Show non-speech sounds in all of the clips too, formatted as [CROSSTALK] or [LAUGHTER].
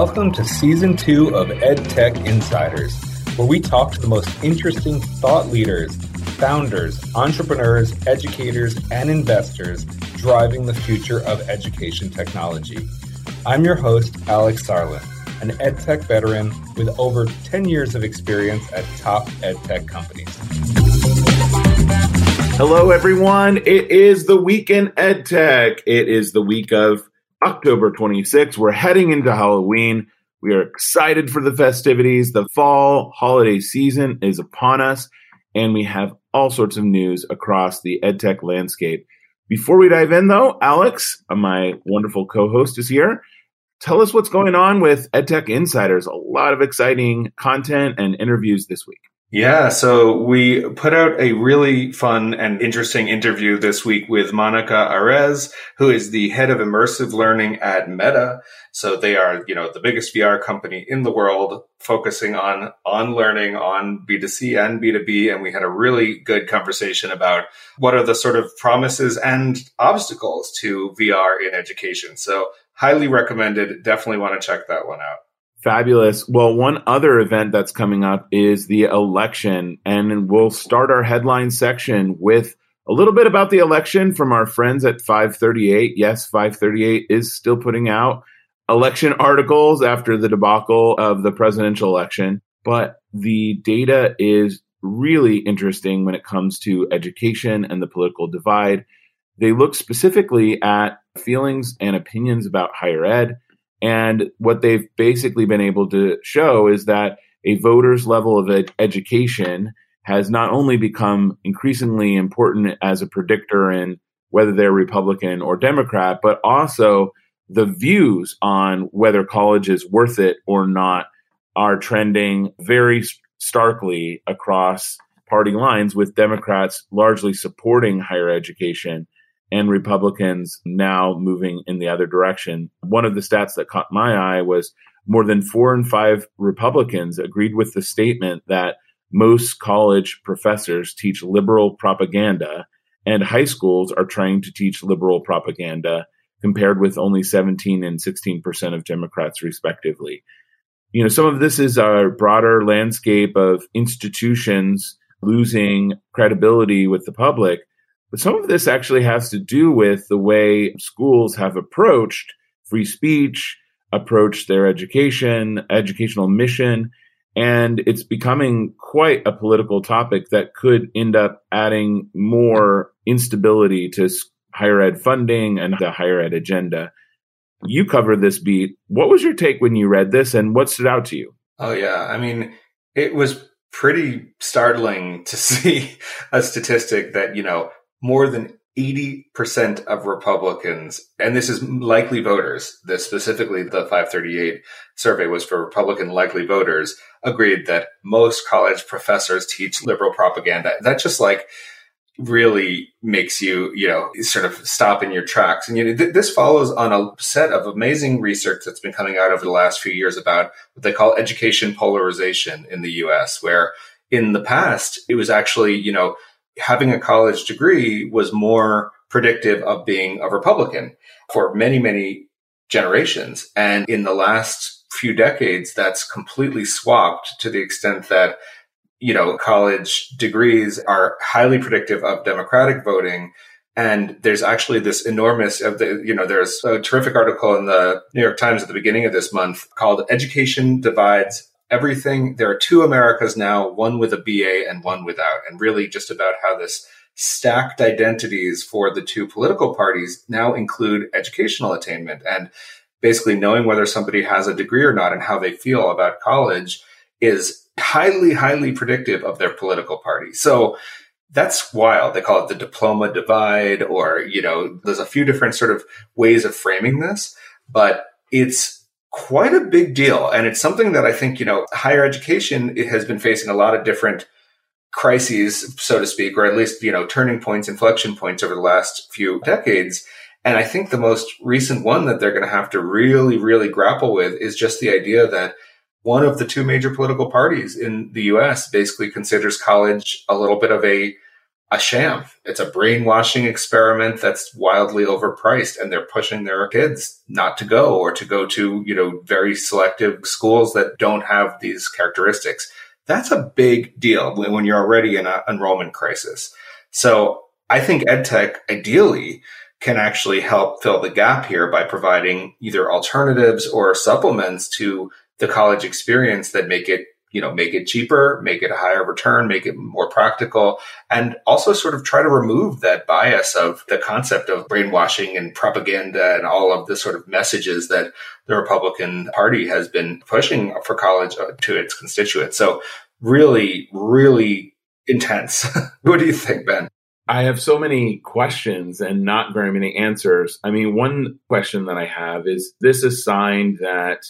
Welcome to season two of EdTech Insiders, where we talk to the most interesting thought leaders, founders, entrepreneurs, educators, and investors driving the future of education technology. I'm your host, Alex Sarlin, an EdTech veteran with over 10 years of experience at top EdTech companies. Hello, everyone. It is the week in EdTech. It is the week of October 26th. We're heading into Halloween. We are excited for the festivities. The fall holiday season is upon us, and we have all sorts of news across the EdTech landscape. Before we dive in, though, Alex, my wonderful co host, is here. Tell us what's going on with EdTech Insiders. A lot of exciting content and interviews this week. Yeah, so we put out a really fun and interesting interview this week with Monica Arés, who is the head of immersive learning at Meta. So they are, you know, the biggest VR company in the world, focusing on on learning on B2C and B2B. And we had a really good conversation about what are the sort of promises and obstacles to VR in education. So highly recommended. Definitely want to check that one out. Fabulous. Well, one other event that's coming up is the election, and we'll start our headline section with a little bit about the election from our friends at 538. Yes, 538 is still putting out election articles after the debacle of the presidential election, but the data is really interesting when it comes to education and the political divide. They look specifically at feelings and opinions about higher ed and what they've basically been able to show is that a voter's level of ed- education has not only become increasingly important as a predictor in whether they're Republican or Democrat, but also the views on whether college is worth it or not are trending very starkly across party lines, with Democrats largely supporting higher education and Republicans now moving in the other direction. One of the stats that caught my eye was more than four in five Republicans agreed with the statement that most college professors teach liberal propaganda and high schools are trying to teach liberal propaganda compared with only 17 and 16% of Democrats respectively. You know, some of this is our broader landscape of institutions losing credibility with the public but some of this actually has to do with the way schools have approached free speech, approached their education, educational mission, and it's becoming quite a political topic that could end up adding more instability to higher ed funding and the higher ed agenda. You cover this beat. What was your take when you read this and what stood out to you? Oh, yeah. I mean, it was pretty startling to [LAUGHS] see a statistic that, you know, more than 80% of Republicans, and this is likely voters, this specifically the 538 survey was for Republican likely voters, agreed that most college professors teach liberal propaganda. That just like really makes you, you know, sort of stop in your tracks. And you know, th- this follows on a set of amazing research that's been coming out over the last few years about what they call education polarization in the US, where in the past, it was actually, you know, having a college degree was more predictive of being a Republican for many, many generations. And in the last few decades, that's completely swapped to the extent that, you know, college degrees are highly predictive of Democratic voting. And there's actually this enormous of the, you know, there's a terrific article in the New York Times at the beginning of this month called Education Divides everything. There are two Americas now, one with a BA and one without, and really just about how this stacked identities for the two political parties now include educational attainment and basically knowing whether somebody has a degree or not and how they feel about college is highly, highly predictive of their political party. So that's wild. They call it the diploma divide, or, you know, there's a few different sort of ways of framing this, but it's quite a big deal. And it's something that I think, you know, higher education has been facing a lot of different crises, so to speak, or at least, you know, turning points, inflection points over the last few decades. And I think the most recent one that they're going to have to really, really grapple with is just the idea that one of the two major political parties in the US basically considers college a little bit of a a sham. It's a brainwashing experiment that's wildly overpriced and they're pushing their kids not to go or to go to, you know, very selective schools that don't have these characteristics. That's a big deal when you're already in an enrollment crisis. So I think EdTech ideally can actually help fill the gap here by providing either alternatives or supplements to the college experience that make it you know, make it cheaper, make it a higher return, make it more practical, and also sort of try to remove that bias of the concept of brainwashing and propaganda and all of the sort of messages that the Republican Party has been pushing for college uh, to its constituents. So really, really intense. [LAUGHS] what do you think, Ben? I have so many questions and not very many answers. I mean, one question that I have is this a sign that,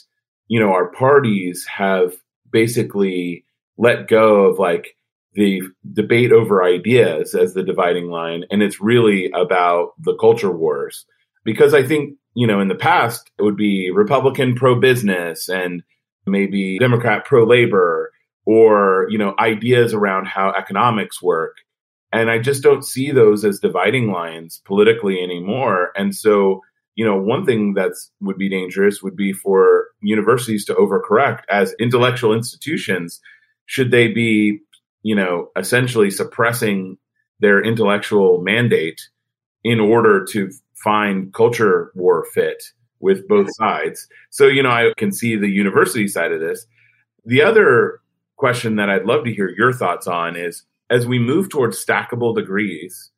you know, our parties have basically let go of like the debate over ideas as the dividing line and it's really about the culture wars. Because i think you know in the past it would be republican pro business and maybe democrat pro labor or you know ideas around how economics work. And i just don't see those as dividing lines politically anymore. And so you know, one thing that's would be dangerous would be for universities to overcorrect as intellectual institutions. Should they be, you know, essentially suppressing their intellectual mandate in order to find culture war fit with both sides? So, you know, I can see the university side of this. The other question that I'd love to hear your thoughts on is as we move towards stackable degrees,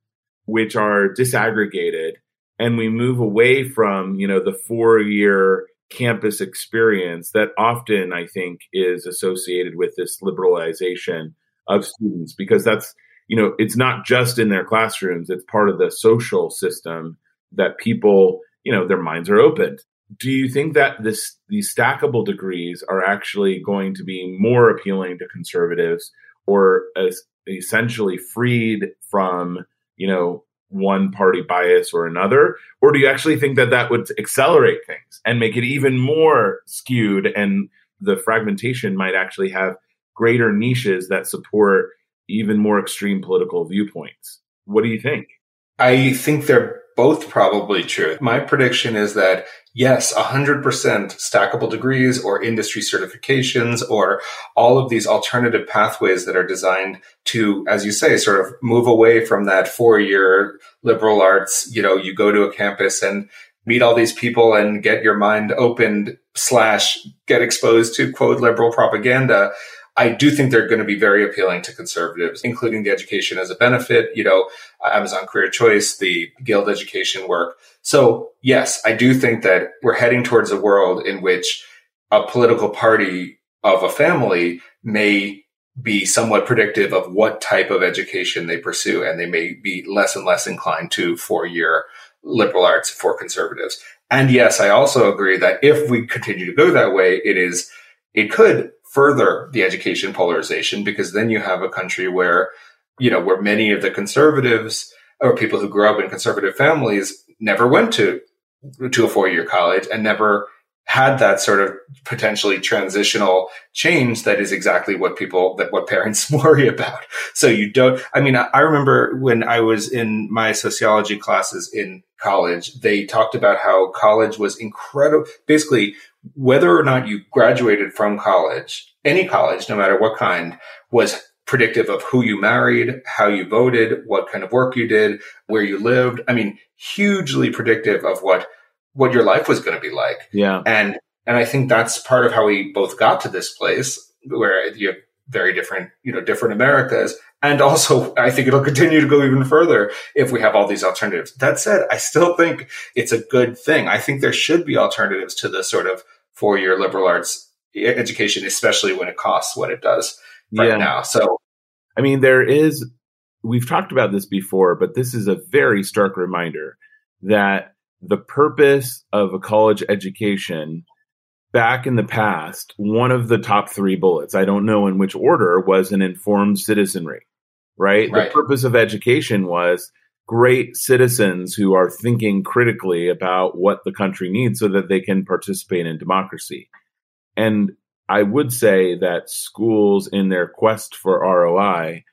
which are disaggregated and we move away from you know the four year campus experience that often i think is associated with this liberalization of students because that's you know it's not just in their classrooms it's part of the social system that people you know their minds are opened. Do you think that this these stackable degrees are actually going to be more appealing to conservatives or essentially freed from you know one party bias or another? Or do you actually think that that would accelerate things and make it even more skewed and the fragmentation might actually have greater niches that support even more extreme political viewpoints? What do you think? I think they're both probably true. My prediction is that yes, 100% stackable degrees or industry certifications or all of these alternative pathways that are designed to, as you say, sort of move away from that four year liberal arts. You know, you go to a campus and meet all these people and get your mind opened slash get exposed to quote liberal propaganda I do think they're going to be very appealing to conservatives, including the education as a benefit, you know, Amazon Career Choice, the Guild education work. So yes, I do think that we're heading towards a world in which a political party of a family may be somewhat predictive of what type of education they pursue. And they may be less and less inclined to four year liberal arts for conservatives. And yes, I also agree that if we continue to go that way, it is, it could further the education polarization because then you have a country where, you know, where many of the conservatives or people who grew up in conservative families never went to to a four year college and never had that sort of potentially transitional change that is exactly what people that what parents [LAUGHS] worry about. So you don't I mean I remember when I was in my sociology classes in college, they talked about how college was incredible basically whether or not you graduated from college, any college, no matter what kind, was predictive of who you married, how you voted, what kind of work you did, where you lived. I mean, hugely predictive of what what your life was going to be like. Yeah. And and I think that's part of how we both got to this place where you have very different, you know, different Americas. And also, I think it'll continue to go even further if we have all these alternatives. That said, I still think it's a good thing. I think there should be alternatives to the sort of four year liberal arts education, especially when it costs what it does right yeah. now. So, I mean, there is, we've talked about this before, but this is a very stark reminder that the purpose of a college education back in the past, one of the top three bullets, I don't know in which order, was an informed citizenry, right? right? The purpose of education was great citizens who are thinking critically about what the country needs so that they can participate in democracy. And I would say that schools, in their quest for ROI,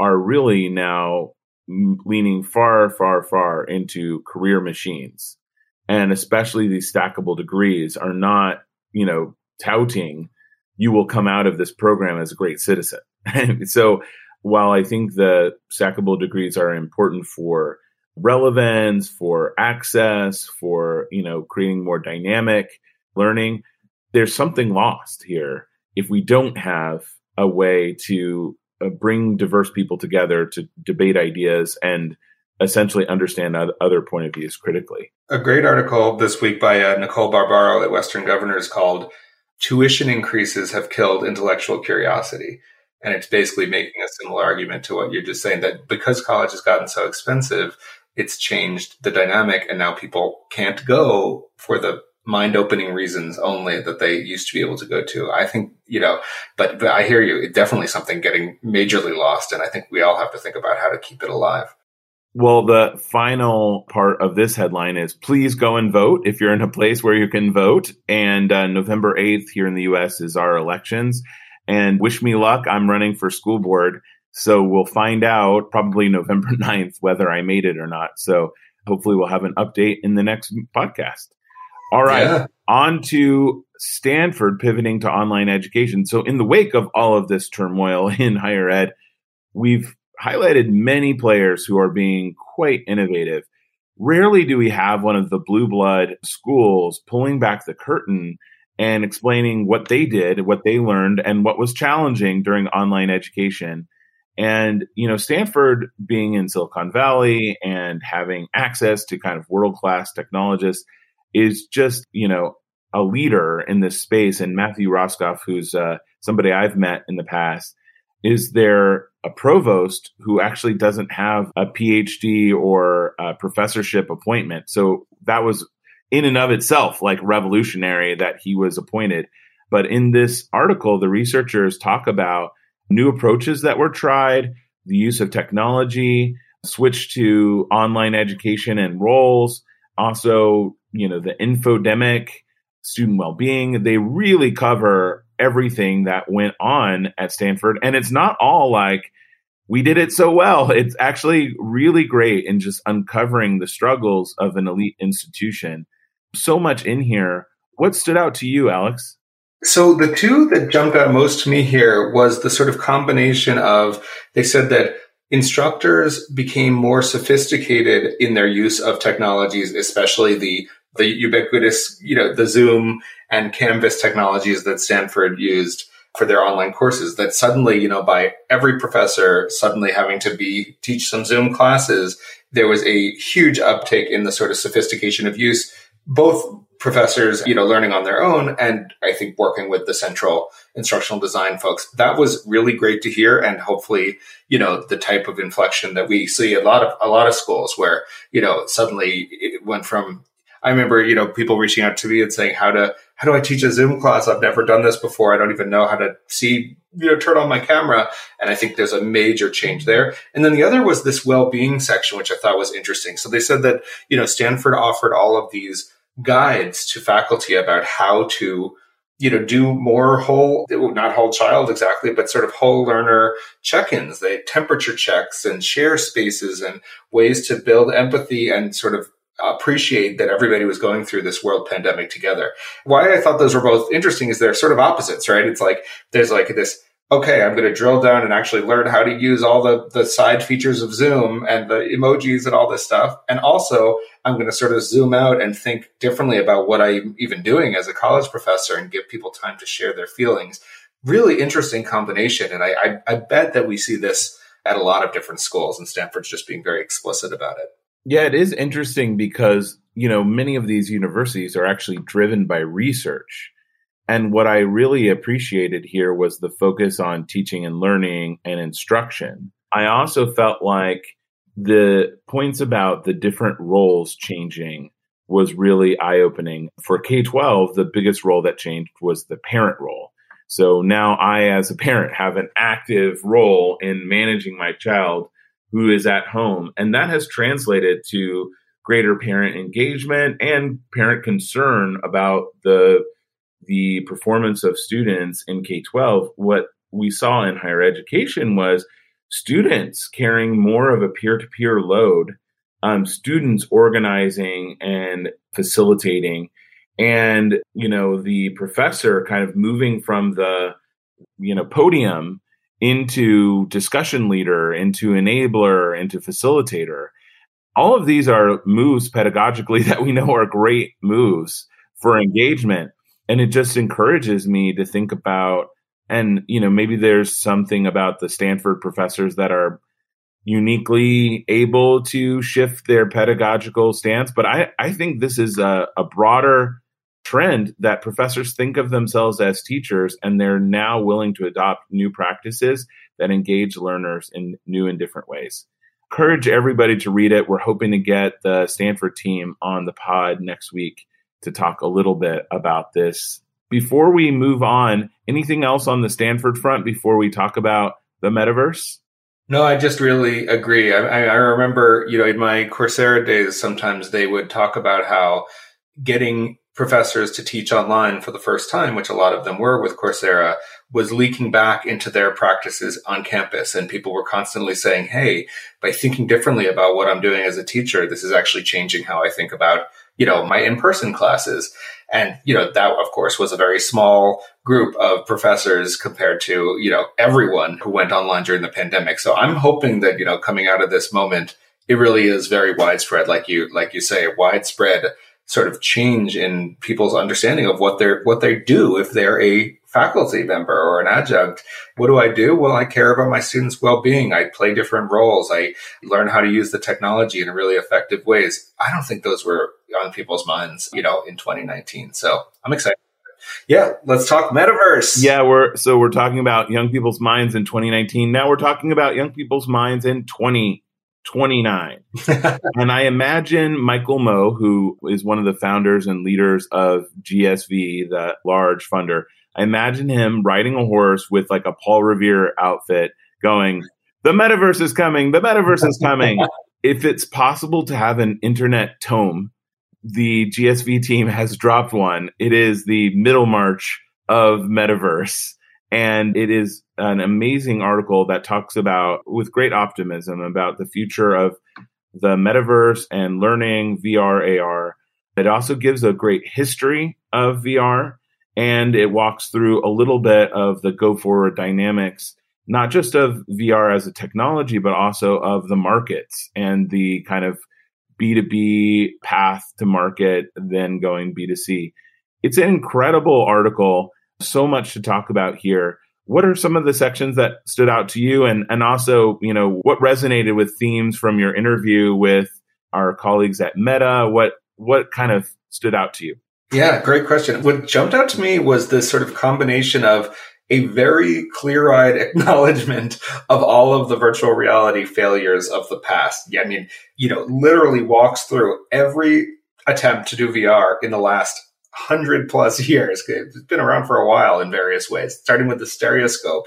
are really now leaning far, far, far into career machines. And especially these stackable degrees are not, you know, touting you will come out of this program as a great citizen. [LAUGHS] so while I think the stackable degrees are important for relevance, for access, for, you know, creating more dynamic learning, there's something lost here if we don't have a way to uh, bring diverse people together to debate ideas and essentially understand other point of views critically. A great article this week by uh, Nicole Barbaro at Western Governors called Tuition Increases Have Killed Intellectual Curiosity. And it's basically making a similar argument to what you're just saying that because college has gotten so expensive, it's changed the dynamic and now people can't go for the mind opening reasons only that they used to be able to go to. I think, you know, but, but I hear you. It's definitely something getting majorly lost. And I think we all have to think about how to keep it alive. Well, the final part of this headline is please go and vote if you're in a place where you can vote. And uh, November 8th here in the US is our elections. And wish me luck. I'm running for school board. So we'll find out probably [LAUGHS] November 9th whether I made it or not. So hopefully we'll have an update in the next podcast. All right. Yeah. On to Stanford pivoting to online education. So, in the wake of all of this turmoil [LAUGHS] in higher ed, we've highlighted many players who are being quite innovative. Rarely do we have one of the blue blood schools pulling back the curtain and explaining what they did, what they learned, and what was challenging during online education. And, you know, Stanford being in Silicon Valley and having access to kind of world class technologists is just, you know, a leader in this space. And Matthew Rascoff, who's uh, somebody I've met in the past, is there a provost who actually doesn't have a PhD or a professorship appointment. So that was in and of itself like revolutionary that he was appointed. But in this article, the researchers talk about new approaches that were tried, the use of technology, switch to online education and roles, also you know, the infodemic, student well-being. They really cover everything that went on at Stanford. And it's not all like, we did it so well. [LAUGHS] It's actually really great in just uncovering the struggles of an elite institution. So much in here. What stood out to you, Alex? So the two that jumped out most to me here was the sort of combination of they said that instructors became more sophisticated in their use of technologies, especially the the ubiquitous, you know, the Zoom and Canvas technologies that Stanford used for their online courses that suddenly, you know, by every professor suddenly having to be teach some Zoom classes, there was a huge uptake in the sort of sophistication of use, both professors, you know, learning on their own and I think working with the central instructional design folks. That was really great to hear and hopefully, you know, the type of inflection that we see a lot of a lot of schools where, you know, suddenly it went from I remember, you know, people reaching out to me and saying, how to, how do I teach a Zoom class? I've never done this before. I don't even know how to see, you know, turn on my camera. And I think there's a major change there. And then the other was this well-being section, which I thought was interesting. So they said that, you know, Stanford offered all of these guides to faculty about how to, you know, do more whole, not whole child exactly, but sort of whole learner check-ins, they temperature checks and share spaces and ways to build empathy and sort of appreciate that everybody was going through this world pandemic together. Why I thought those were both interesting is they're sort of opposites, right? It's like there's like this okay, I'm going to drill down and actually learn how to use all the, the side features of Zoom and the emojis and all this stuff. And also, I'm going to sort of zoom out and think differently about what I'm even doing as a college professor and give people time to share their feelings. Really interesting combination. And I, I, I bet that we see this at a lot of different schools, and Stanford's just being very explicit about it. Yeah, it is interesting because, you know, many of these universities are actually driven by research. And what I really appreciated here was the focus on teaching and learning and instruction. I also felt like the points about the different roles changing was really eye opening. For K 12, the biggest role that changed was the parent role. So now I, as a parent, have an active role in managing my child who is at home. And that has translated to greater parent engagement and parent concern about the the performance of students in K-12. What we saw in higher education was students carrying more of a peer to peer load, um, students organizing and facilitating, and you know the professor kind of moving from the you know podium into discussion leader, into enabler, into facilitator. All of these are moves pedagogically [LAUGHS] that we know are great moves for engagement. And it just encourages me to think about, and, you know, maybe there's something about the Stanford professors that are uniquely able to shift their pedagogical stance. But I, I think this is a, a broader trend that professors think of themselves as teachers and they're now willing to adopt new practices that engage learners in new and different ways. Encourage everybody to read it. We're hoping to get the Stanford team on the pod next week to talk a little bit about this. Before we move on, anything else on the Stanford front before we talk about the metaverse? No, I just really agree. I, I remember, you know, in my Coursera days, sometimes they would talk about how getting professors to teach online for the first time, which a lot of them were with Coursera, was leaking back into their practices on campus. And people were constantly saying, Hey, by thinking differently about what I'm doing as a teacher, this is actually changing how I think about, you know, my in-person classes. And, you know, that of course was a very small group of professors compared to, you know, everyone who went online during the pandemic. So I'm hoping that, you know, coming out of this moment, it really is very widespread, like you, like you say, widespread sort of change in people's understanding of what they're what they do if they're a faculty member or an adjunct. What do I do? Well, I care about my students' well-being. I play different roles. I learn how to use the technology in really effective ways. I don't think those were on people's minds, you know, in 2019. So I'm excited. Yeah, let's talk metaverse. Yeah, we're so we're talking about young people's minds in 2019. Now we're talking about young people's minds in 20 29. [LAUGHS] and I imagine Michael Moe, who is one of the founders and leaders of GSV, the large funder, I imagine him riding a horse with like a Paul Revere outfit going, The metaverse is coming, the metaverse is coming. [LAUGHS] if it's possible to have an internet tome, the GSV team has dropped one. It is the Middlemarch of metaverse. And it is an amazing article that talks about, with great optimism, about the future of the metaverse and learning VR, AR. It also gives a great history of VR and it walks through a little bit of the go forward dynamics, not just of VR as a technology, but also of the markets and the kind of B2B path to market, then going B2C. It's an incredible article so much to talk about here. What are some of the sections that stood out to you and and also, you know, what resonated with themes from your interview with our colleagues at Meta? What what kind of stood out to you? Yeah, great question. What jumped out to me was this sort of combination of a very clear eyed [LAUGHS] acknowledgement of all of the virtual reality failures of the past. Yeah, I mean, you know, literally walks through every attempt to do VR in the last hundred plus [LAUGHS] years. It's been around for a while in various ways, starting with the stereoscope.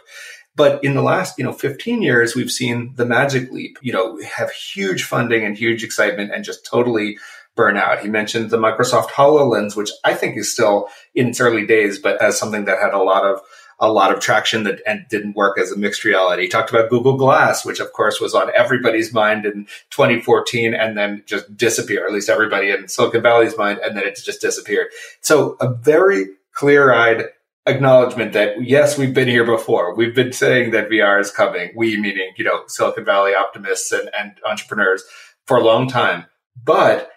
But in the last, you know, 15 years, we've seen the Magic Leap, you know, have huge funding and huge excitement and just totally burn out. He mentioned the Microsoft HoloLens, which I think is still in its early days, but as something that had a lot of a lot of traction that and didn't work as a mixed reality. He talked about Google Glass, which of course was on everybody's mind in 2014 and then just disappeared, at least everybody in Silicon Valley's mind, and then it just disappeared. So a very clear eyed acknowledgement that yes, we've been here before. We've been saying that VR is coming. We meaning, you know, Silicon Valley optimists and, and entrepreneurs for a long time. But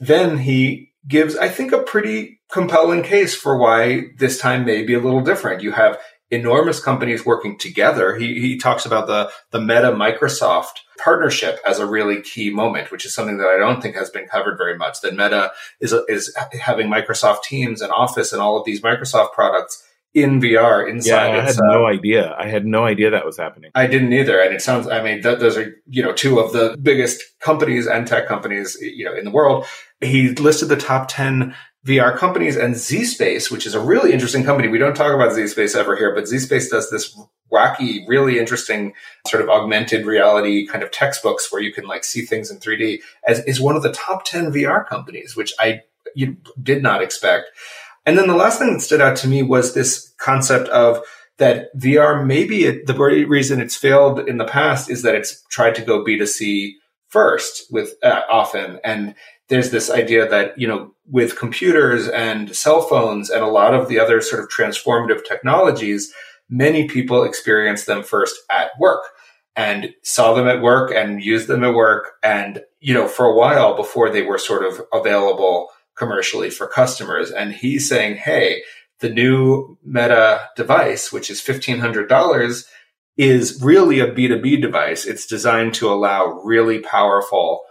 then he gives, I think, a pretty compelling case for why this time may be a little different. You have enormous companies working together. He, he talks about the, the Meta Microsoft partnership as a really key moment, which is something that I don't think has been covered very much. That Meta is, is having Microsoft Teams and Office and all of these Microsoft products in VR inside. Yeah, I had no idea. I had no idea that was happening. I didn't either. And it sounds, I mean, th- those are, you know, two of the biggest companies and tech companies, you know, in the world. He listed the top 10 VR companies and ZSpace, which is a really interesting company. We don't talk about ZSpace ever here, but ZSpace does this wacky, really interesting sort of augmented reality kind of textbooks where you can like see things in 3D as is one of the top 10 VR companies, which I you did not expect. And then the last thing that stood out to me was this concept of that VR maybe the reason it's failed in the past is that it's tried to go B2C first with uh, often. And there's this idea that you know with computers and cell phones and a lot of the other sort of transformative technologies many people experience them first at work and saw them at work and used them at work and you know for a while before they were sort of available commercially for customers and he's saying hey the new meta device which is $1500 is really a b2b device it's designed to allow really powerful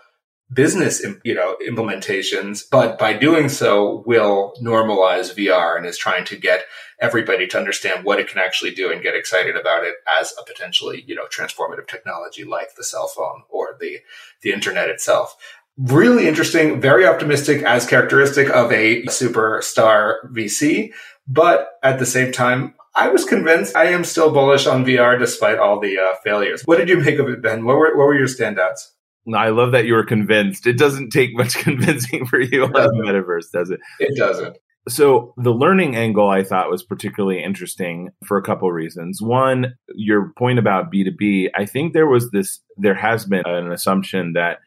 business, you know, implementations, but by doing so will normalize VR and is trying to get everybody to understand what it can actually do and get excited about it as a potentially, you know, transformative technology like the cell phone or the, the internet itself. Really interesting, very optimistic as characteristic of a superstar VC. But at the same time, I was convinced I am still bullish on VR despite all the uh, failures. What did you make of it, Ben? What were, what were your standouts? I love that you were convinced. It doesn't take much [LAUGHS] convincing for you on the metaverse, does it? It doesn't. So the learning angle I thought was particularly interesting for a couple of reasons. One, your point about B2B, I think there was this there has been an assumption that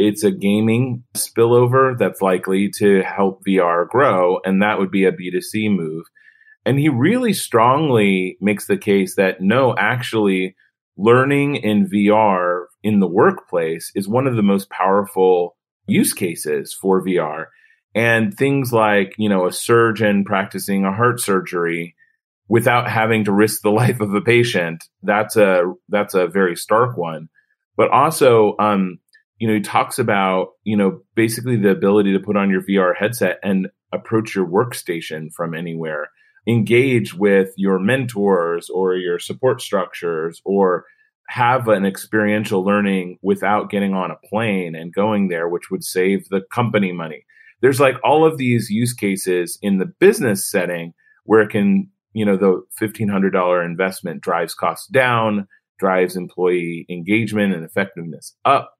it's a gaming spillover that's likely to help VR grow and that would be a B2C move. And he really strongly makes the case that no, actually learning in VR in the workplace is one of the most powerful use cases for VR. And things like, you know, a surgeon practicing a heart surgery without having to risk the [LAUGHS] life of a patient, that's a that's a very stark one. But also, um, you know, he talks about, you know, basically the ability to put on your VR headset and approach your workstation from anywhere engage with your mentors or your support structures or have an experiential learning without getting on a plane and going there, which would save the company money. There's like all of these use cases in the business setting where it can, you know, the $1,500 investment drives costs down, drives employee engagement and effectiveness up.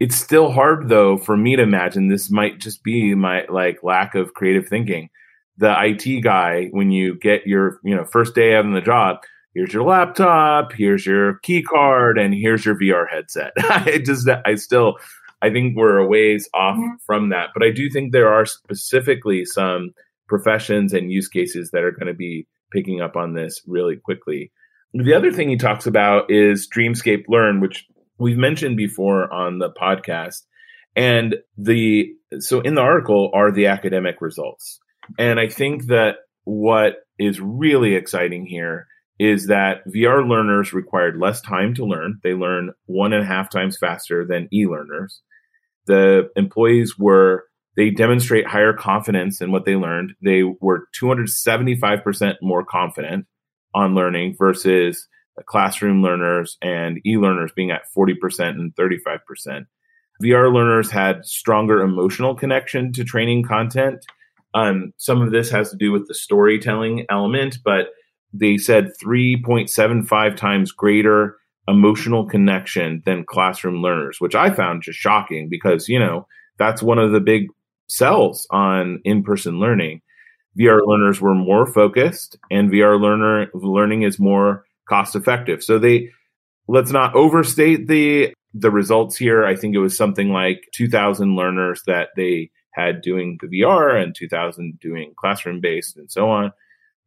It's still hard though for me to imagine this might just be my like lack of creative thinking. The IT guy, when you get your, you know, first day out on the job, here's your laptop, here's your key card, and here's your VR headset. [LAUGHS] I just, I still, I think we're a ways off yeah. from that. But I do think there are specifically some professions and use cases that are going to be picking up on this really quickly. The other thing he talks about is Dreamscape Learn, which we've mentioned before on the podcast. And the, so in the article are the academic results. And I think that what is really exciting here is that VR learners required less time to learn. They learn one and a half times faster than e learners. The employees were, they demonstrate higher confidence in what they learned. They were 275% more confident on learning versus classroom learners and e learners being at 40% and 35%. VR learners had stronger emotional connection to training content. Um, some of this has to do with the storytelling element, but they said 3.75 times greater emotional connection than classroom learners, which I found just shocking because, you know, that's one of the big sells on in person learning. VR learners were more focused and VR learner learning is more cost effective. So they let's not overstate the the results here. I think it was something like 2000 learners that they had doing the VR and 2000 doing classroom based and so on.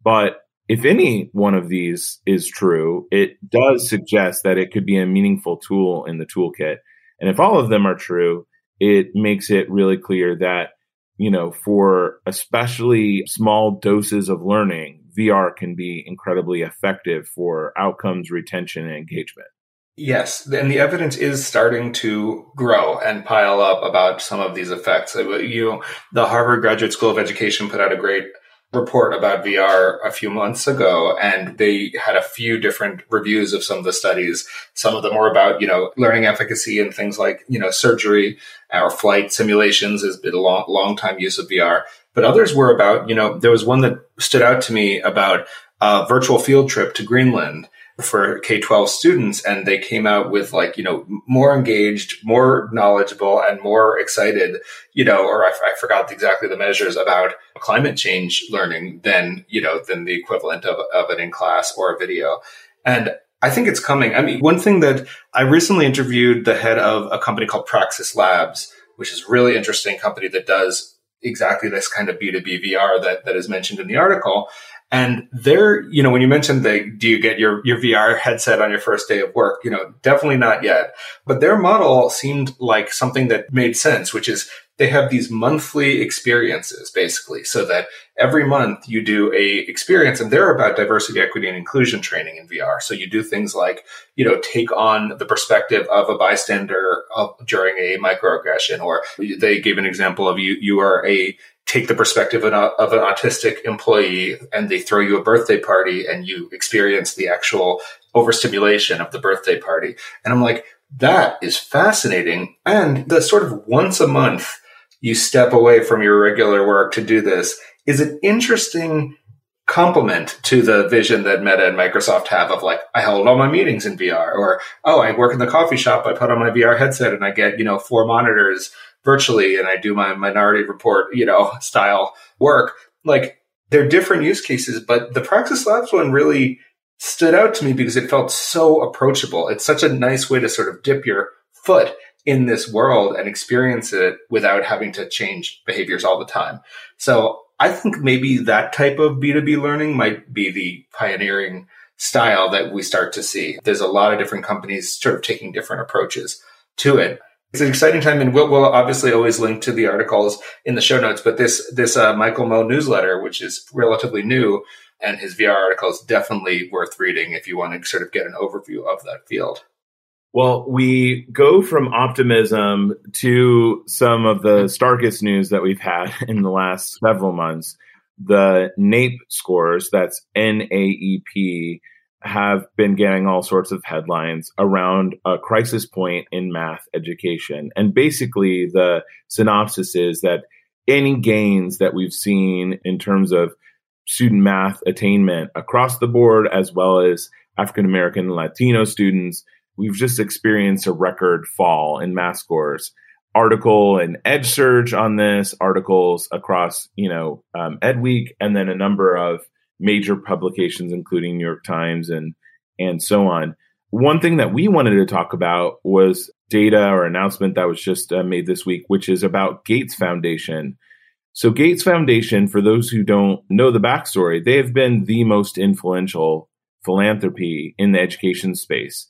But if any one of these is true, it does suggest that it could be a meaningful tool in the toolkit. And if all of them are true, it makes it really clear that, you know, for especially small doses of learning, VR can be incredibly effective for outcomes, retention, and engagement. Yes, and the evidence is starting to grow and pile up about some of these effects. Uh, you, the Harvard Graduate School of Education put out a great report about VR a few months ago, and they had a few different reviews of some of the studies. Some of them were about, you know, learning efficacy and things like, you know, surgery or flight simulations has been a long, long time use of VR. But others were about, you know, there was one that stood out to me about a virtual field trip to Greenland for K 12 students. And they came out with like, you know, more engaged, more knowledgeable, and more excited, you know, or I, I forgot exactly the measures about climate change learning than, you know, than the equivalent of, of an in class or a video. And I think it's coming. I mean, one thing that I recently interviewed the head of a company called Praxis Labs, which is really interesting company that does exactly this kind of B2B VR that, that is mentioned in the article. And there, you know, when you mentioned the, do you get your, your VR headset on your first day of work? You know, definitely not yet. But their model seemed like something that made sense, which is they have these monthly experiences basically so that every month you do a experience and they're about diversity equity and inclusion training in vr so you do things like you know take on the perspective of a bystander of, during a microaggression or they gave an example of you you are a take the perspective of an, of an autistic employee and they throw you a birthday party and you experience the actual overstimulation of the birthday party. And i'm like that is fascinating. And the sort of once a month you step away from your regular work to do this is an interesting complement to the vision that Meta and Microsoft have of like, I hold all my meetings in VR or, oh, I work in the coffee shop. I put on my VR headset and I get, you know, four monitors virtually and I do my minority report, you know, [LAUGHS] style work. Like they're different use cases, but the Praxis Labs one really stood out to me because it felt so approachable. It's such a nice way to sort of dip your foot in this world and experience it without having to change behaviors all the time. So I think maybe that type of B2B learning might be the pioneering style that we start to see. There's a lot of different companies sort of taking different approaches to it. It's an exciting time, and we'll, we'll obviously always link to the articles in the show notes. But this this uh, Michael Moe newsletter, which is relatively new, and his VR article is definitely worth reading if you want to sort of get an overview of that field. Well, we go from optimism to some of the starkest news that we've had [LAUGHS] in the last several months. The NAEP scores, that's N A E P, have been getting all sorts of headlines around a crisis point in math education. And basically, the synopsis is that any gains that we've seen in terms of student math attainment across the board, as well as African American and Latino students, we've just experienced a record fall in math scores. Article and EdSurge on this, articles across, you know, um, EdWeek, and then a number of major publications, including New York Times and and so on. One thing that we wanted to talk about was data or announcement that was just uh, made this week, which is about Gates Foundation. So, Gates Foundation, for those who don't know the backstory, they have been the most influential philanthropy in the education space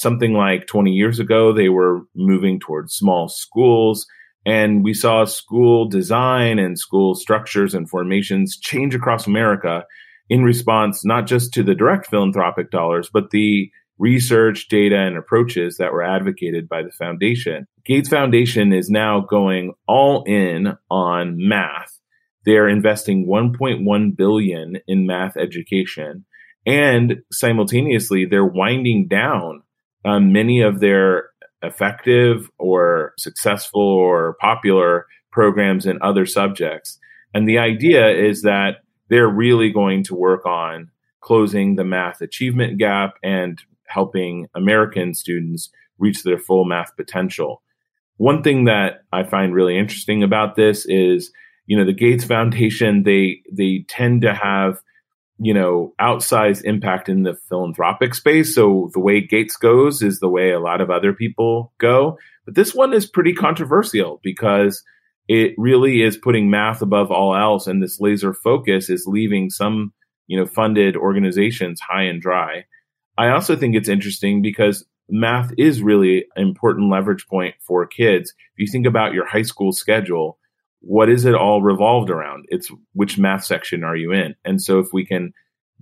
something like 20 years ago, they were moving towards small schools. And we saw school design and school structures and formations change across America in response not just to the direct philanthropic dollars, but the research, data, and approaches that were advocated by the foundation. Gates Foundation is now going all in on math. They're investing 1.1 billion in math education and simultaneously they're winding down um, many of their effective or successful or popular programs in other subjects. And the idea is that they're really going to work on closing the math achievement gap and helping American students reach their full math potential. One thing that I find really interesting about this is, you know, the Gates Foundation, they they tend to have you know, outsized impact in the philanthropic space. So the way Gates goes is the way a lot of other people go. But this one is pretty controversial because it really is putting math above all else. And this laser focus is leaving some, you know, funded organizations high and dry. I also think it's interesting because math is really an important leverage point for kids. If you think about your high school schedule, what is it all revolved around? It's which math section are you in? And so if we can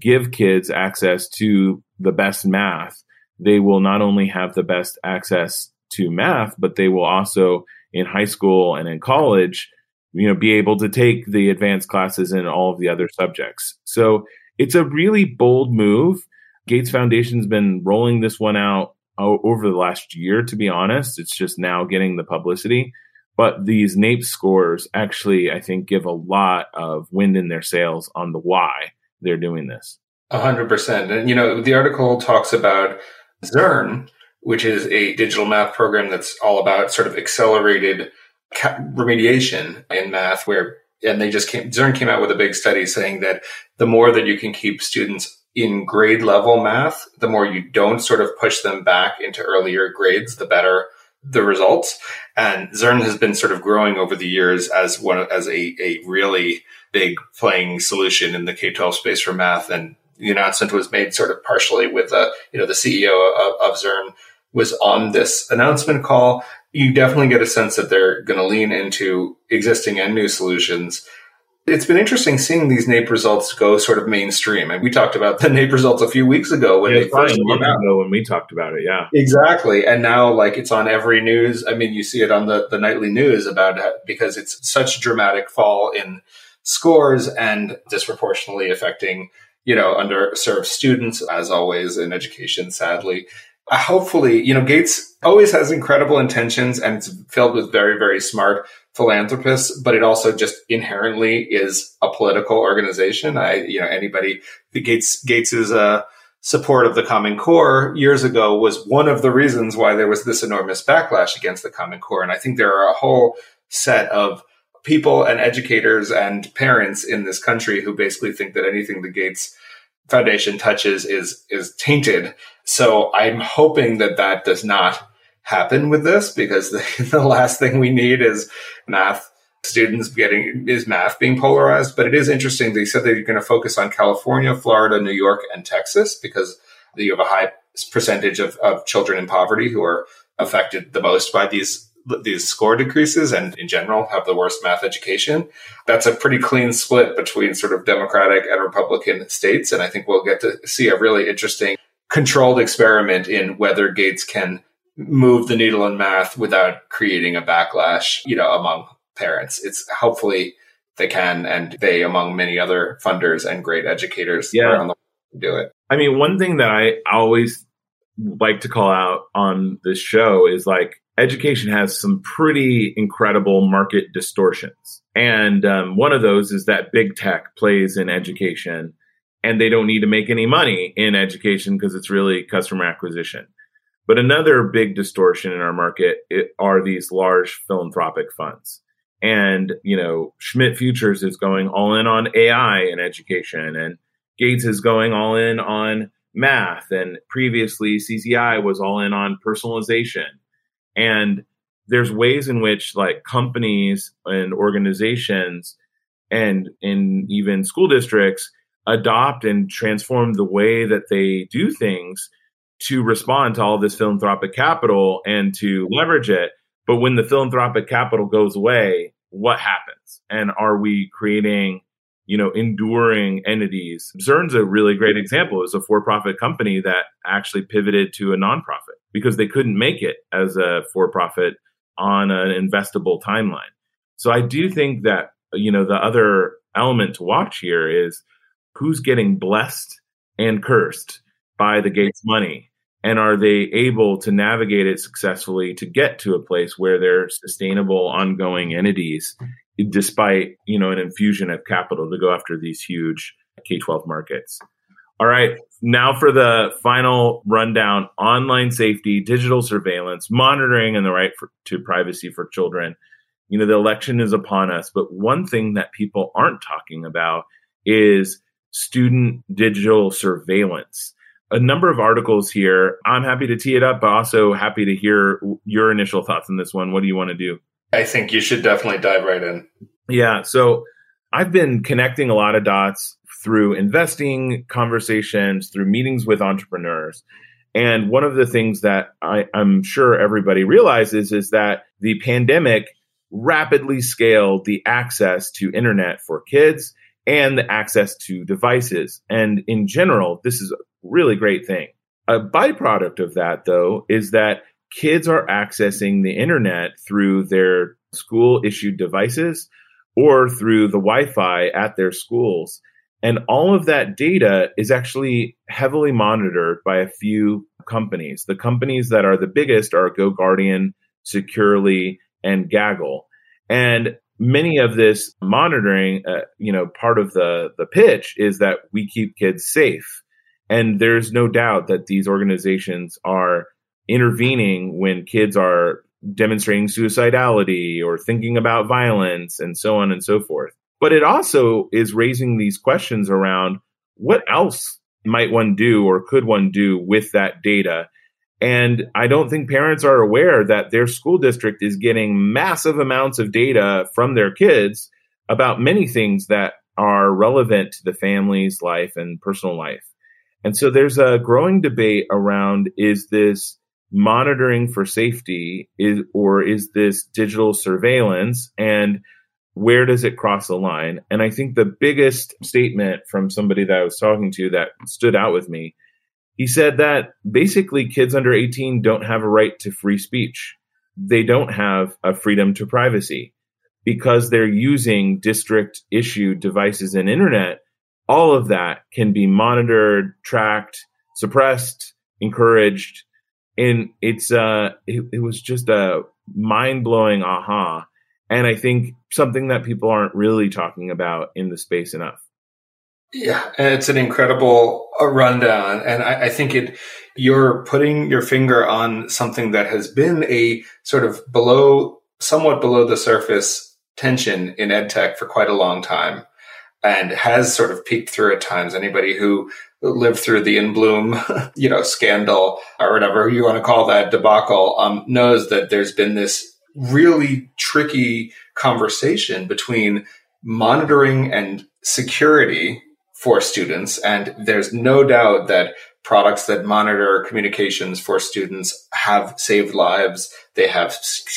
give kids access to the best math, they will not only have the best access to math, but they will also in high school and in college, you know, be able to take the advanced classes in all of the other subjects. So it's a really bold move. Gates Foundation's been rolling this one out uh, over the last year, to be honest. It's just now getting the publicity. But these NAEP scores actually, I think, give a lot of wind in their sails on the why they're doing this. A hundred percent. And you know, the article talks about Zearn, which is a digital math program that's all about sort of accelerated remediation in math, where and they just came, Zearn came out with a big study saying that the more that you can keep students in grade level math, the more you don't sort of push them back into earlier grades, the better the results. And Zearn has been sort of growing over the years as one as a, a really big playing solution in the K-12 space for math. And the announcement was made sort of partially with uh, you know the CEO of, of Zearn was on this announcement call. You definitely get a sense that they're going to lean into existing and new solutions it's been interesting seeing these NAEP results go sort of mainstream. And we talked about the [LAUGHS] NAEP results a few weeks ago when yeah, they first came out. Ago when we talked about it, yeah, exactly. And now, like, it's on every news. I mean, you see it on the the nightly news about it because it's such a dramatic fall in scores and disproportionately affecting you know underserved students, as always in education. Sadly, uh, hopefully, you know, Gates always has incredible intentions and it's filled with very very smart philanthropists, but it also just inherently is a political organization. I, you know, anybody, the Gates, Gates's, uh, support of the Common Core years ago was one of the reasons why there was this enormous backlash against the Common Core. And I think there are a whole set of people and educators and parents in this country who basically think that anything the Gates Foundation touches is, is tainted. So I'm hoping that that does not happen with this because [LAUGHS] the, the last thing we need is math students getting is math being polarized. But it is interesting. They said they're going to focus on California, Florida, New York, and Texas because you have a high percentage of, of children in poverty who are affected the most by these these score decreases and in general have the worst math education. That's a pretty clean split between sort of Democratic and Republican states. And I think we'll get to see a really interesting controlled experiment in whether Gates can move the needle in math without creating a backlash, you know, among parents. It's hopefully they can, and they, among many other funders and great educators yeah. around the world, do it. I mean, one thing that I always like to call out on this show is like education has some pretty incredible market distortions. And um, one of those is that big tech plays in education and they don't need to make any money in education because it's really customer acquisition. But another big distortion in our market are these large philanthropic funds. And, you know, Schmidt Futures is going all in on AI and education, and Gates is going all in on math. And previously, CZI was all in on personalization. And there's ways in which, like, companies and organizations and in even school districts adopt and transform the way that they do things to respond to all this philanthropic capital and to leverage it. But when the philanthropic capital goes away, what happens? And are we creating, you know, enduring entities? Zearn's a really great example. It was a for-profit company that actually pivoted to a nonprofit because they couldn't make it as a for-profit on an investable timeline. So I do think that, you know, the other element to watch here is who's getting blessed and cursed by the Gates money? And are they able to navigate it successfully to get to a place where they're sustainable, ongoing entities, despite you know an infusion of capital to go after these huge K-12 markets? All right, now for the final rundown: online safety, digital surveillance, monitoring, and the right for, to privacy for children. You know, the election is upon us, but one thing that people aren't talking about is student digital surveillance a number of articles here. I'm happy to tee it up, but also happy to hear your initial thoughts on this one. What do you want to do? I think you should definitely dive right in. Yeah. So I've been connecting a lot of dots through investing conversations, through meetings with entrepreneurs. And one of the things that I, am sure everybody realizes is that the pandemic rapidly scaled the access to internet for kids and the access to devices. And in general, this is a really great thing. A byproduct of that, though, is that kids are accessing the internet through their school issued devices or through the Wi Fi at their schools. And all of that data is actually heavily monitored by a few companies. The companies that are the biggest are GoGuardian, Securely, and Gaggle. And many of this monitoring, uh, you know, part of the the pitch is that we keep kids safe, and there's no doubt that these organizations are intervening when kids are demonstrating suicidality or thinking about violence and so on and so forth. But it also is raising these questions around what else might one do or could one do with that data? And I don't think parents are aware that their school district is getting massive amounts of data from their kids about many things that are relevant to the family's life and personal life. And so there's a growing debate around is this monitoring for safety is or is this digital surveillance and where does it cross the line and i think the biggest statement from somebody that i was talking to that stood out with me he said that basically kids under 18 don't have a right to free speech. They don't have a freedom to privacy. Because they're using district issued devices and internet all of that can be monitored tracked suppressed encouraged. And it's uh it, it was just a mind-blowing aha. And i think something that people aren't really talking about in the space enough yeah it's an incredible uh, rundown and I, I think it you're putting your finger on something that has been a sort of below somewhat below the surface tension in ed tech for quite a long time and has sort of peeked through at times. Anybody who lived through the inBloom, [LAUGHS] you know, scandal or whatever you want to call that debacle, um, knows that there's been this really tricky conversation between monitoring and security for students. And there's no doubt that products that monitor communications for students have saved lives. They have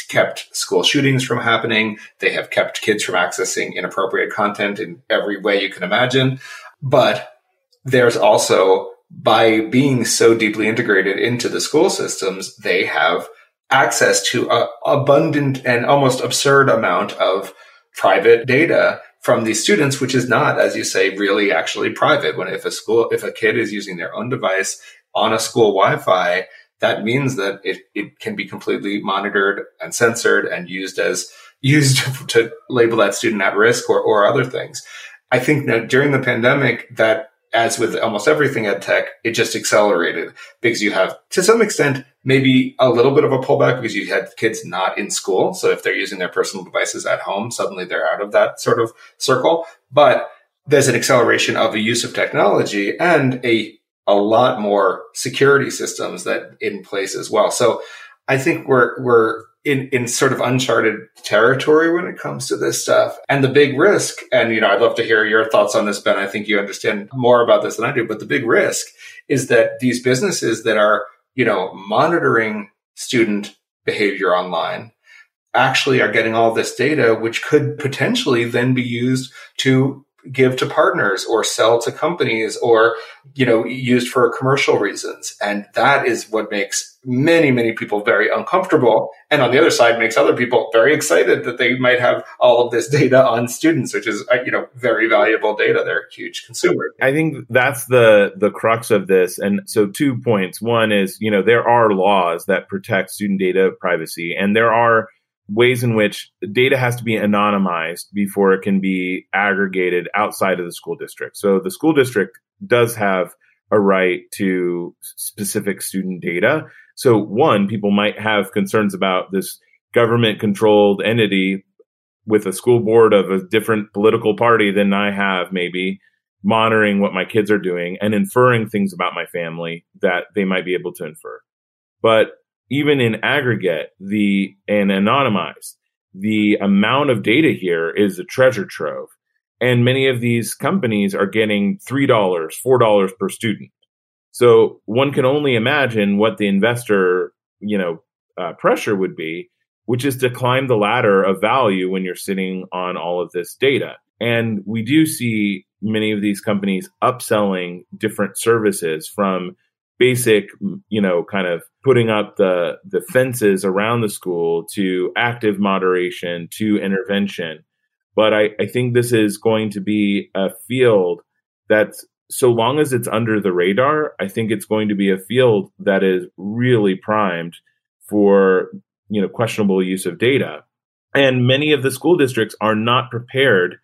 kept school shootings from happening. They have kept kids from accessing inappropriate content in every way you can imagine. But there's also, by being so deeply integrated into the school systems, they have access to an abundant and almost absurd amount of private data from these students, which is not, as you say, really actually private. When if a school, if a kid is using their own device on a school Wi-Fi, that means that it, it can be completely monitored and censored and used as used [LAUGHS] to label that student at risk or, or other things. I think that during the pandemic, that as with almost everything ed tech, it just accelerated because you have, to some extent, maybe a little bit of a pullback because you had kids not in school. So if they're using their personal devices at home, suddenly they're out of that sort of circle. But there's an acceleration of the use of technology and a, a lot more security systems that in place as well. So I think we're, we're in, in sort of uncharted territory when it comes to this stuff. And the big risk, and you know, I'd love to hear your thoughts on this, Ben. I think you understand more about this than I do, but the big risk is that these businesses that are, you know, monitoring student behavior online actually are getting all this data, which could potentially then be used to give to partners or sell to companies or, you know, used for commercial reasons. And that is what makes many, many people very uncomfortable. And on the other side, makes other people very excited that they might have all of this data on students, which is, uh, you know, very valuable data. They're a huge consumer. I think that's the, the crux of this. And so two points. One is, you know, there are laws that protect student data privacy and there are ways in which data has to be anonymized before it can be aggregated outside of the school district. So the school district does have a right to specific student data. So one, people might have concerns about this government controlled entity with a school board of a different political party than I have maybe monitoring what my kids are doing and inferring things about my family that they might be able to infer. But even in aggregate, the and anonymized, the amount of data here is a treasure trove. And many of these companies are getting $3, $4 per student. So one can only imagine what the investor, you know, uh, pressure would be, which is to climb the ladder of value when you're sitting on all of this data. And we do see many of these companies upselling different services from basic, you know, kind of putting up the the fences around the school to active moderation to intervention. But I, I think this is going to be a field that's so long as it's under the radar, I think it's going to be a field that is really primed for you know questionable use of data. And many of the school districts are not prepared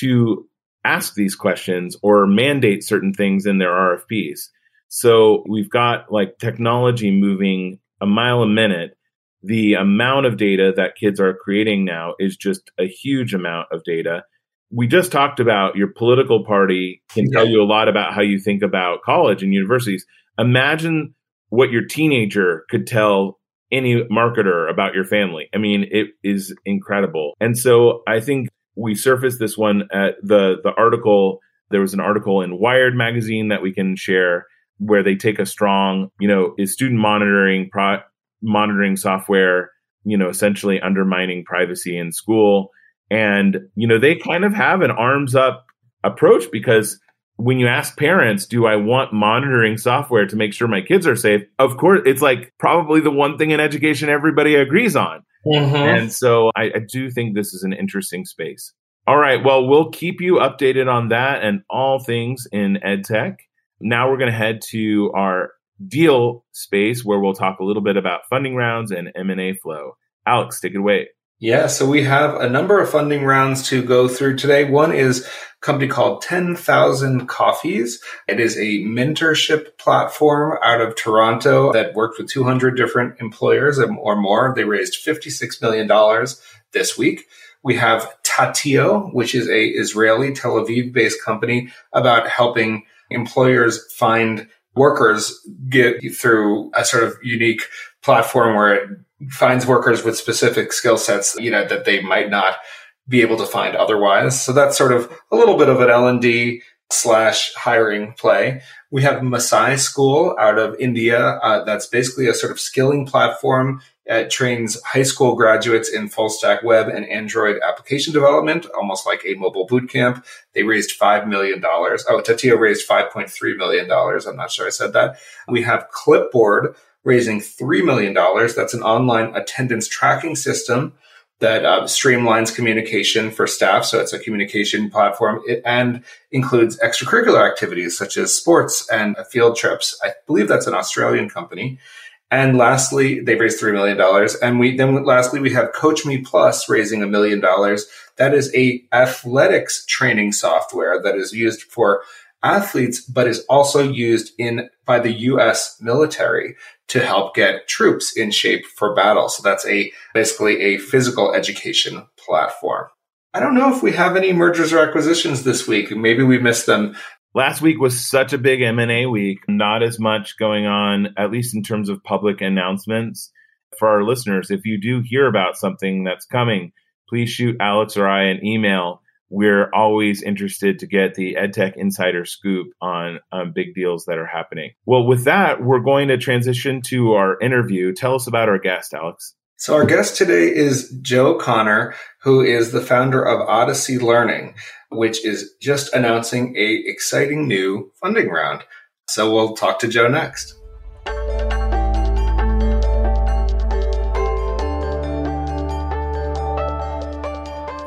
to ask these questions or mandate certain things in their RFPs. So we've got like technology moving a mile a minute. The amount of data that kids are creating now is just a huge amount of data. We just talked about your political party can tell you a lot about how you think about college and universities. Imagine what your teenager could tell any marketer about your family. I mean, it is incredible. And so I think we surfaced this one at the the article. There was an article in Wired magazine that we can share where they take a strong, you know, is student monitoring pro- monitoring software, you know, essentially undermining privacy in school. And, you know, they kind of have an arms up approach because when you ask parents, do I want monitoring software to make sure my kids are safe? Of course, it's like probably the one thing in education everybody agrees on. Mm-hmm. And so I, I do think this is an interesting space. All right. Well, we'll keep you updated on that and all things in ed tech. Now we're going to head to our deal space where we'll talk a little bit about funding rounds and M&A flow. Alex, take it away. Yeah, so we have a number of funding rounds to go through today. One is a company called 10,000 Coffees. It is a mentorship platform out of Toronto that worked with 200 different employers or more. They raised $56 million this week. We have Tatio, which is a Israeli Tel Aviv based company about helping employers find workers get through a sort of unique platform where it finds workers with specific skill sets, you know, that they might not be able to find otherwise. So that's sort of a little bit of an L&D slash hiring play. We have Masai School out of India. Uh, that's basically a sort of skilling platform. It trains high school graduates in full stack web and Android application development, almost like a mobile boot camp. They raised $5 million. Oh, Tatio raised $5.3 million. I'm not sure I said that. We have Clipboard, raising $3 million. That's an online attendance tracking system that uh, streamlines communication for staff. So it's a communication platform it, and includes extracurricular activities such as sports and field trips. I believe that's an Australian company. And lastly, they raised $3 million. And we, then lastly, we have Coach Me Plus raising a million dollars. That is a athletics training software that is used for athletes, but is also used in by the U.S. military to help get troops in shape for battle. So that's a basically a physical education platform. I don't know if we have any mergers or acquisitions this week. Maybe we missed them. Last week was such a big M&A week, not as much going on at least in terms of public announcements. For our listeners, if you do hear about something that's coming, please shoot Alex or I an email we're always interested to get the EdTech insider scoop on um, big deals that are happening. Well, with that, we're going to transition to our interview. Tell us about our guest, Alex. So our guest today is Joe Connor, who is the founder of Odyssey Learning, which is just announcing a exciting new funding round. So we'll talk to Joe next.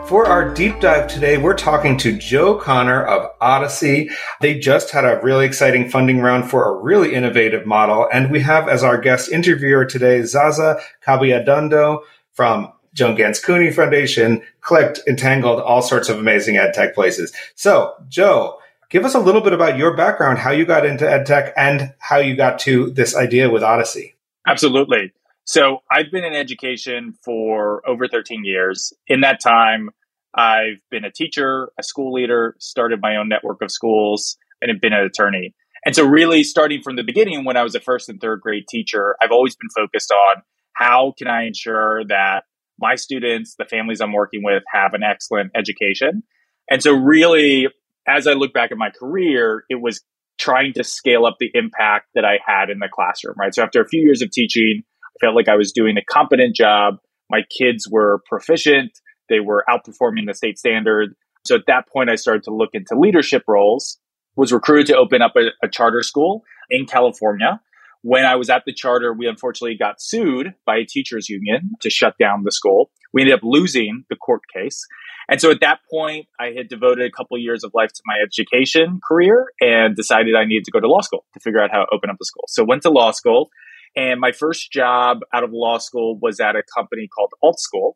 For our deep dive today, we're talking to Joe Connor of Odyssey. They just had a really exciting funding round for a really innovative model. And we have as our guest interviewer today, Zaza Kabayadondo from Joan Ganz Cooney Foundation, Clicked, Entangled, all sorts of amazing ed tech places. So, Joe, give us a little bit about your background, how you got into ed tech, and how you got to this idea with Odyssey. Absolutely. So I've been in education for over 13 years. In that time, I've been a teacher, a school leader, started my own network of schools, and have been an attorney. And so, really, starting from the beginning, when I was a first and third grade teacher, I've always been focused on how can I ensure that my students, the families I'm working with, have an excellent education. And so, really, as I look back at my career, it was trying to scale up the impact that I had in the classroom, right? So, after a few years of teaching, I felt like I was doing a competent job. My kids were proficient they were outperforming the state standard. So at that point, I started to look into leadership roles, was recruited to open up a, a charter school in California. When I was at the charter, we unfortunately got sued by a teachers union to shut down the school. We ended up losing the court case. And so at that point, I had devoted a couple years of life to my education career and decided I needed to go to law school to figure out how to open up a school. So went to law school. And my first job out of law school was at a company called AltSchool,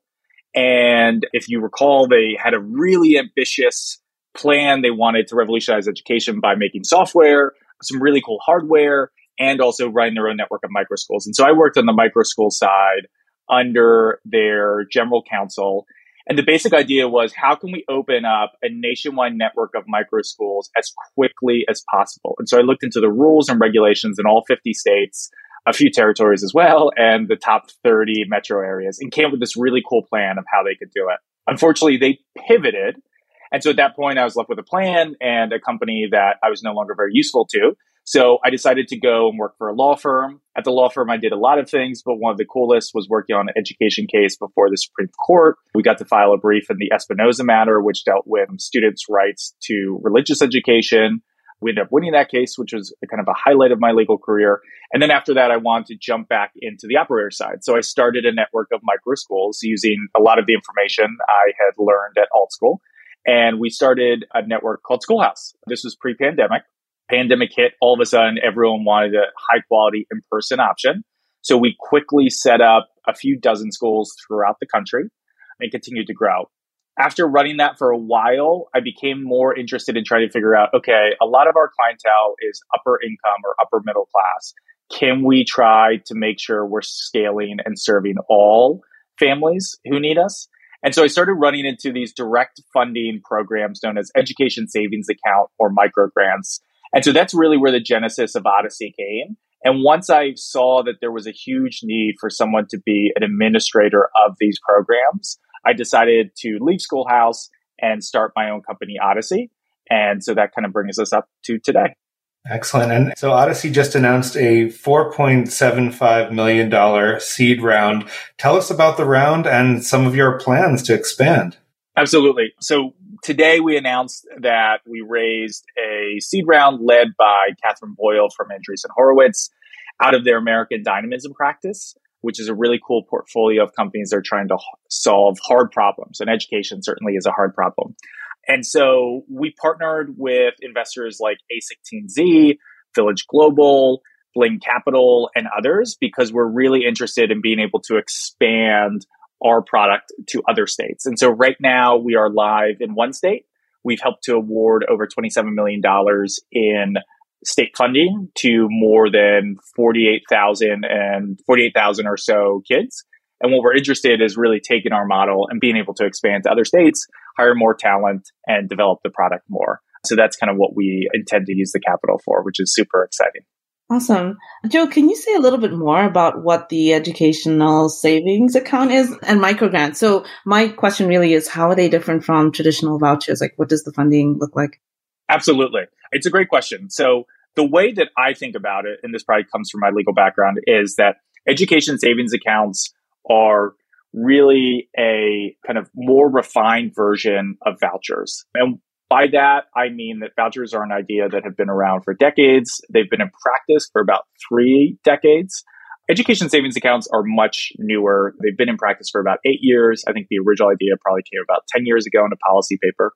And if you recall, they had a really ambitious plan. They wanted to revolutionize education by making software, some really cool hardware, and also running their own network of micro schools. And so I worked on the micro school side under their general counsel. And the basic idea was how can we open up a nationwide network of micro schools as quickly as possible? And so I looked into the rules and regulations in all 50 states, a few territories as well, and the top 30 metro areas, and came with this really cool plan of how they could do it. Unfortunately, they pivoted. And so at that point, I was left with a plan and a company that I was no longer very useful to. So I decided to go and work for a law firm. At the law firm, I did a lot of things, but one of the coolest was working on an education case before the Supreme Court. We got to file a brief in the Espinoza matter, which dealt with students' rights to religious education. We ended up winning that case, which was kind of a highlight of my legal career. And then after that, I wanted to jump back into the operator side. So I started a network of micro schools using a lot of the information I had learned at AltSchool. And we started a network called Schoolhouse. This was pre pandemic pandemic hit, all of a sudden everyone wanted a high quality in person option. So we quickly set up a few dozen schools throughout the country and continued to grow. After running that for a while, I became more interested in trying to figure out okay, a lot of our clientele is upper income or upper middle class. Can we try to make sure we're scaling and serving all families who need us? And so I started running into these direct funding programs known as education savings account or micro grants and so that's really where the genesis of Odyssey came. And once I saw that there was a huge need for someone to be an administrator of these programs, I decided to leave Schoolhouse and start my own company, Odyssey. And so that kind of brings us up to today. Excellent. And so Odyssey just announced a $4.75 million seed round. Tell us about the round and some of your plans to expand. Absolutely. So today we announced that we raised a seed round led by Katherine Boyle from Andreessen Horowitz out of their American Dynamism practice, which is a really cool portfolio of companies that are trying to solve hard problems. And education certainly is a hard problem. And so we partnered with investors like A16Z, Village Global, Bling Capital, and others because we're really interested in being able to expand our product to other states. And so right now we are live in one state. We've helped to award over $27 million in state funding to more than 48,000 and 48,000 or so kids. And what we're interested in is really taking our model and being able to expand to other states, hire more talent and develop the product more. So that's kind of what we intend to use the capital for, which is super exciting. Awesome. Joe, can you say a little bit more about what the educational savings account is and microgrants? So my question really is how are they different from traditional vouchers? Like what does the funding look like? Absolutely. It's a great question. So the way that I think about it, and this probably comes from my legal background, is that education savings accounts are really a kind of more refined version of vouchers. And by that, I mean that vouchers are an idea that have been around for decades. They've been in practice for about three decades. Education savings accounts are much newer. They've been in practice for about eight years. I think the original idea probably came about 10 years ago in a policy paper.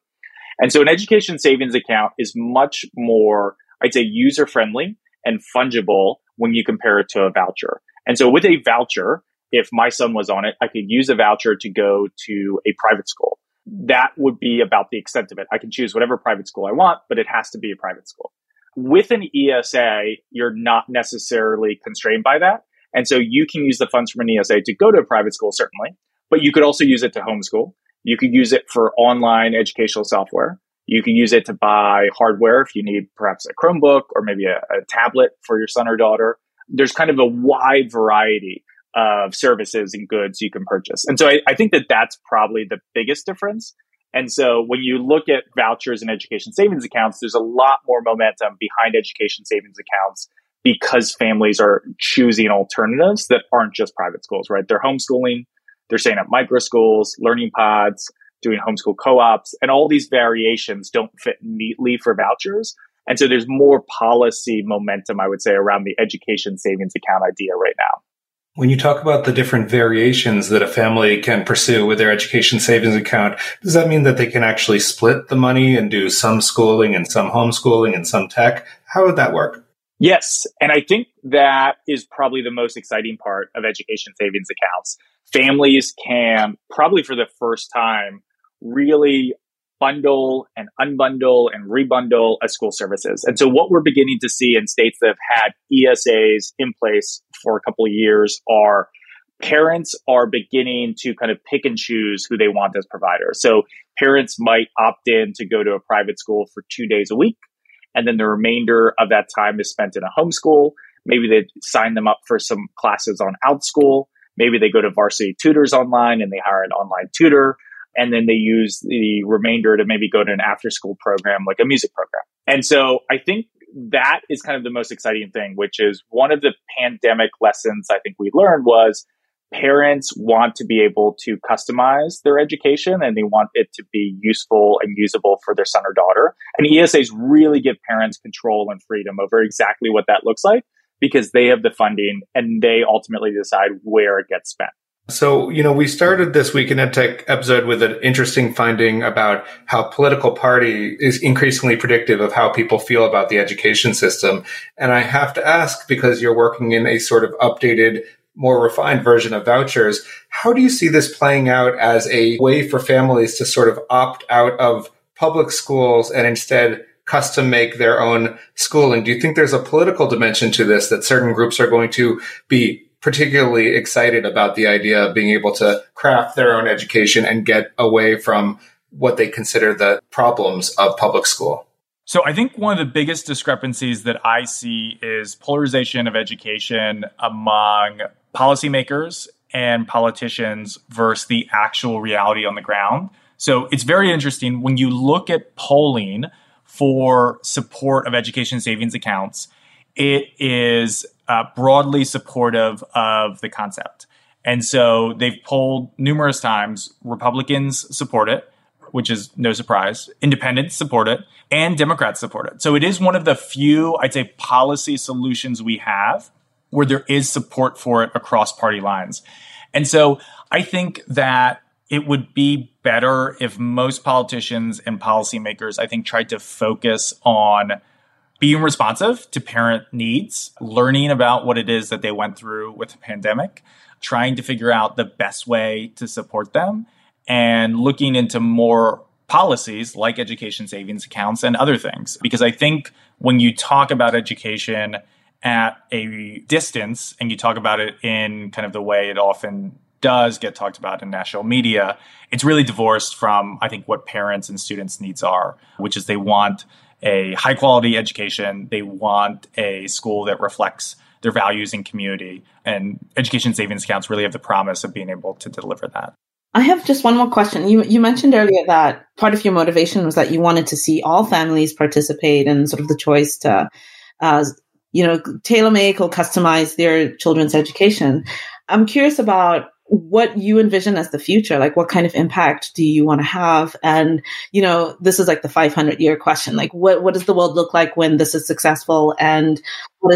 And so an education savings account is much more, I'd say, user friendly and fungible when you compare it to a voucher. And so with a voucher, if my son was on it, I could use a voucher to go to a private school that would be about the extent of it. I can choose whatever private school I want, but it has to be a private school. With an ESA, you're not necessarily constrained by that. And so you can use the funds from an ESA to go to a private school, certainly, but you could also use it to homeschool. You could use it for online educational software. You can use it to buy hardware if you need perhaps a Chromebook or maybe a, a tablet for your son or daughter. There's kind of a wide variety of services and goods you can purchase. And so I, I, think that that's probably the biggest difference. And so when you look at vouchers and education savings accounts, there's a lot more momentum behind education savings accounts because families are choosing alternatives that aren't just private schools, right? They're homeschooling, they're staying at micro schools, learning pods, doing homeschool co-ops, and all these variations don't fit neatly for vouchers. And so there's more policy momentum, I would say, around the education savings account idea right now. When you talk about the different variations that a family can pursue with their education savings account, does that mean that they can actually split the money and do some schooling and some homeschooling and some tech? How would that work? Yes. And I think that is probably the most exciting part of education savings accounts. families can probably for the first time really bundle and unbundle and rebundle a school services. And so what we're beginning to see in states that have had ESAs in place for a couple of years are parents are beginning to kind of pick and choose who they want as providers. So parents might opt in to go to a private school for two days a week. And then the remainder of that time is spent in a homeschool. Maybe they sign them up for some classes on OutSchool. Maybe they go to varsity tutors online and they hire an online tutor and then they use the remainder to maybe go to an after school program like a music program. And so I think that is kind of the most exciting thing, which is one of the pandemic lessons I think we learned was parents want to be able to customize their education and they want it to be useful and usable for their son or daughter. And ESAs really give parents control and freedom over exactly what that looks like because they have the funding and they ultimately decide where it gets spent. So, you know, we started this Week in EdTech episode with an interesting finding about how political party is increasingly predictive of how people feel about the education system. And I have to ask, because you're working in a sort of updated, more refined version of vouchers, how do you see this playing out as a way for families to sort of opt out of public schools and instead custom make their own schooling? Do you think there's a political dimension to this that certain groups are going to be particularly excited about the idea of being able to craft their own education and get away from what they consider the problems of public school. So I think one of the biggest discrepancies that I see is polarization of education among policymakers and politicians versus the actual reality on the ground. So it's very interesting when you look at polling for support of education savings accounts, it is uh, broadly supportive of the concept. And so they've polled numerous times. Republicans support it, which is no surprise. Independents support it, and Democrats support it. So it is one of the few, I'd say, policy solutions we have where there is support for it across party lines. And so I think that it would be better if most politicians and policymakers, I think, tried to focus on being responsive to parent needs, learning about what it is that they went through with the pandemic, trying to figure out the best way to support them, and looking into more policies like education savings accounts and other things. Because I think when you talk about education at a distance and you talk about it in kind of the way it often does get talked about in national media, it's really divorced from, I think, what parents and students' needs are, which is they want a high quality education. They want a school that reflects their values and community. And education savings accounts really have the promise of being able to deliver that. I have just one more question. You you mentioned earlier that part of your motivation was that you wanted to see all families participate in sort of the choice to, uh, you know, tailor make or customize their children's education. I'm curious about what you envision as the future like what kind of impact do you want to have and you know this is like the 500 year question like what what does the world look like when this is successful and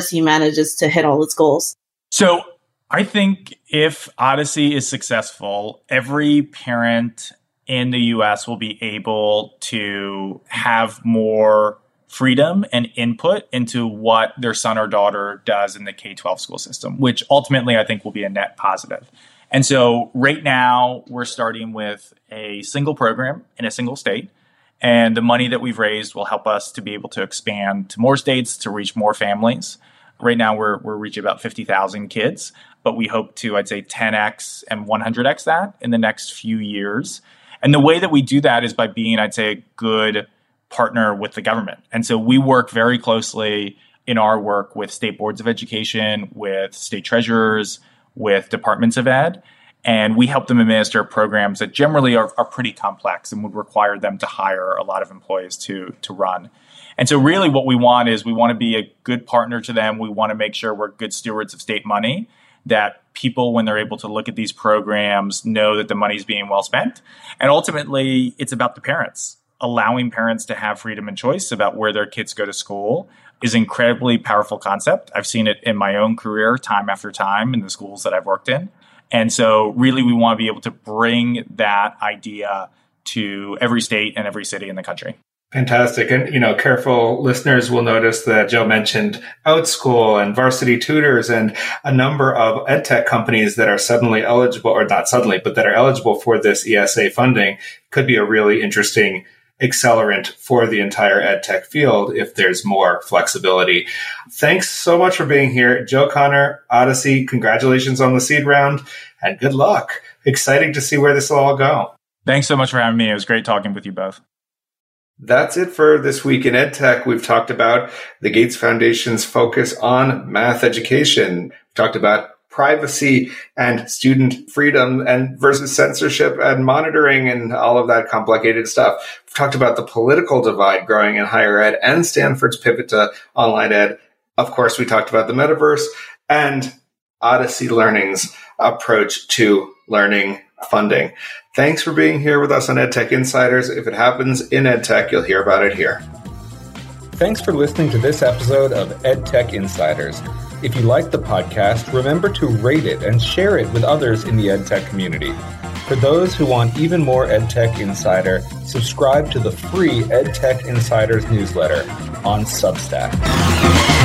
he manages to hit all its goals so i think if odyssey is successful every parent in the us will be able to have more freedom and input into what their son or daughter does in the K 12 school system, which ultimately I think will be a net positive. And so right now we're starting with a single program in a single state. And the money that we've raised will help us to be able to expand to more states to reach more families. Right now we're, we're reaching about 50,000 kids, but we hope to, I'd say 10x and 100x that in the next few years. And the way that we do that is by being, I'd say, a good partner with the government. And so we work very closely in our work with state boards of education, with state treasurers, with departments of ed. And we help them administer programs that generally are, are pretty complex and would require them to hire a lot of employees to, to run. And so, really, what we want is we want to be a good partner to them. We want to make sure we're good stewards of state money, that people, when they're able to look at these programs, know that the money is being well spent. And ultimately, it's about the parents. Allowing parents to have freedom and choice about where their kids go to school is incredibly powerful concept. I've seen it in my own career time after time in the schools that I've worked in. And so really we want to be able to bring that idea to every state and every city in the country. Fantastic. And, you know, careful listeners will notice that Joe mentioned OutSchool and Varsity Tutors and a number of edtech companies that are suddenly eligible, or not suddenly, but that are eligible for this ESA funding could be a really interesting accelerant for the entire edtech field if there's more flexibility. Thanks so much for being here. Joe Connor, Odyssey, congratulations on the seed round and good luck. Exciting to see where this will all go. Thanks so much for having me. It was great talking with you both. That's it for this week in EdTech. We've talked about the Gates Foundation's focus on math education. We've talked about privacy and student freedom and versus censorship and monitoring and all of that complicated stuff. We've talked about the political divide growing in higher ed and Stanford's pivot to online ed. Of course, we talked about the metaverse and Odyssey Learning's approach to learning funding. Thanks for being here with us on EdTech Insiders. If it happens in EdTech, you'll hear about it here. Thanks for listening to this episode of EdTech Insiders. If you like the podcast, remember to rate it and share it with others in the EdTech community. For those who want even more EdTech Insider, subscribe to the free EdTech Insiders newsletter on Substack.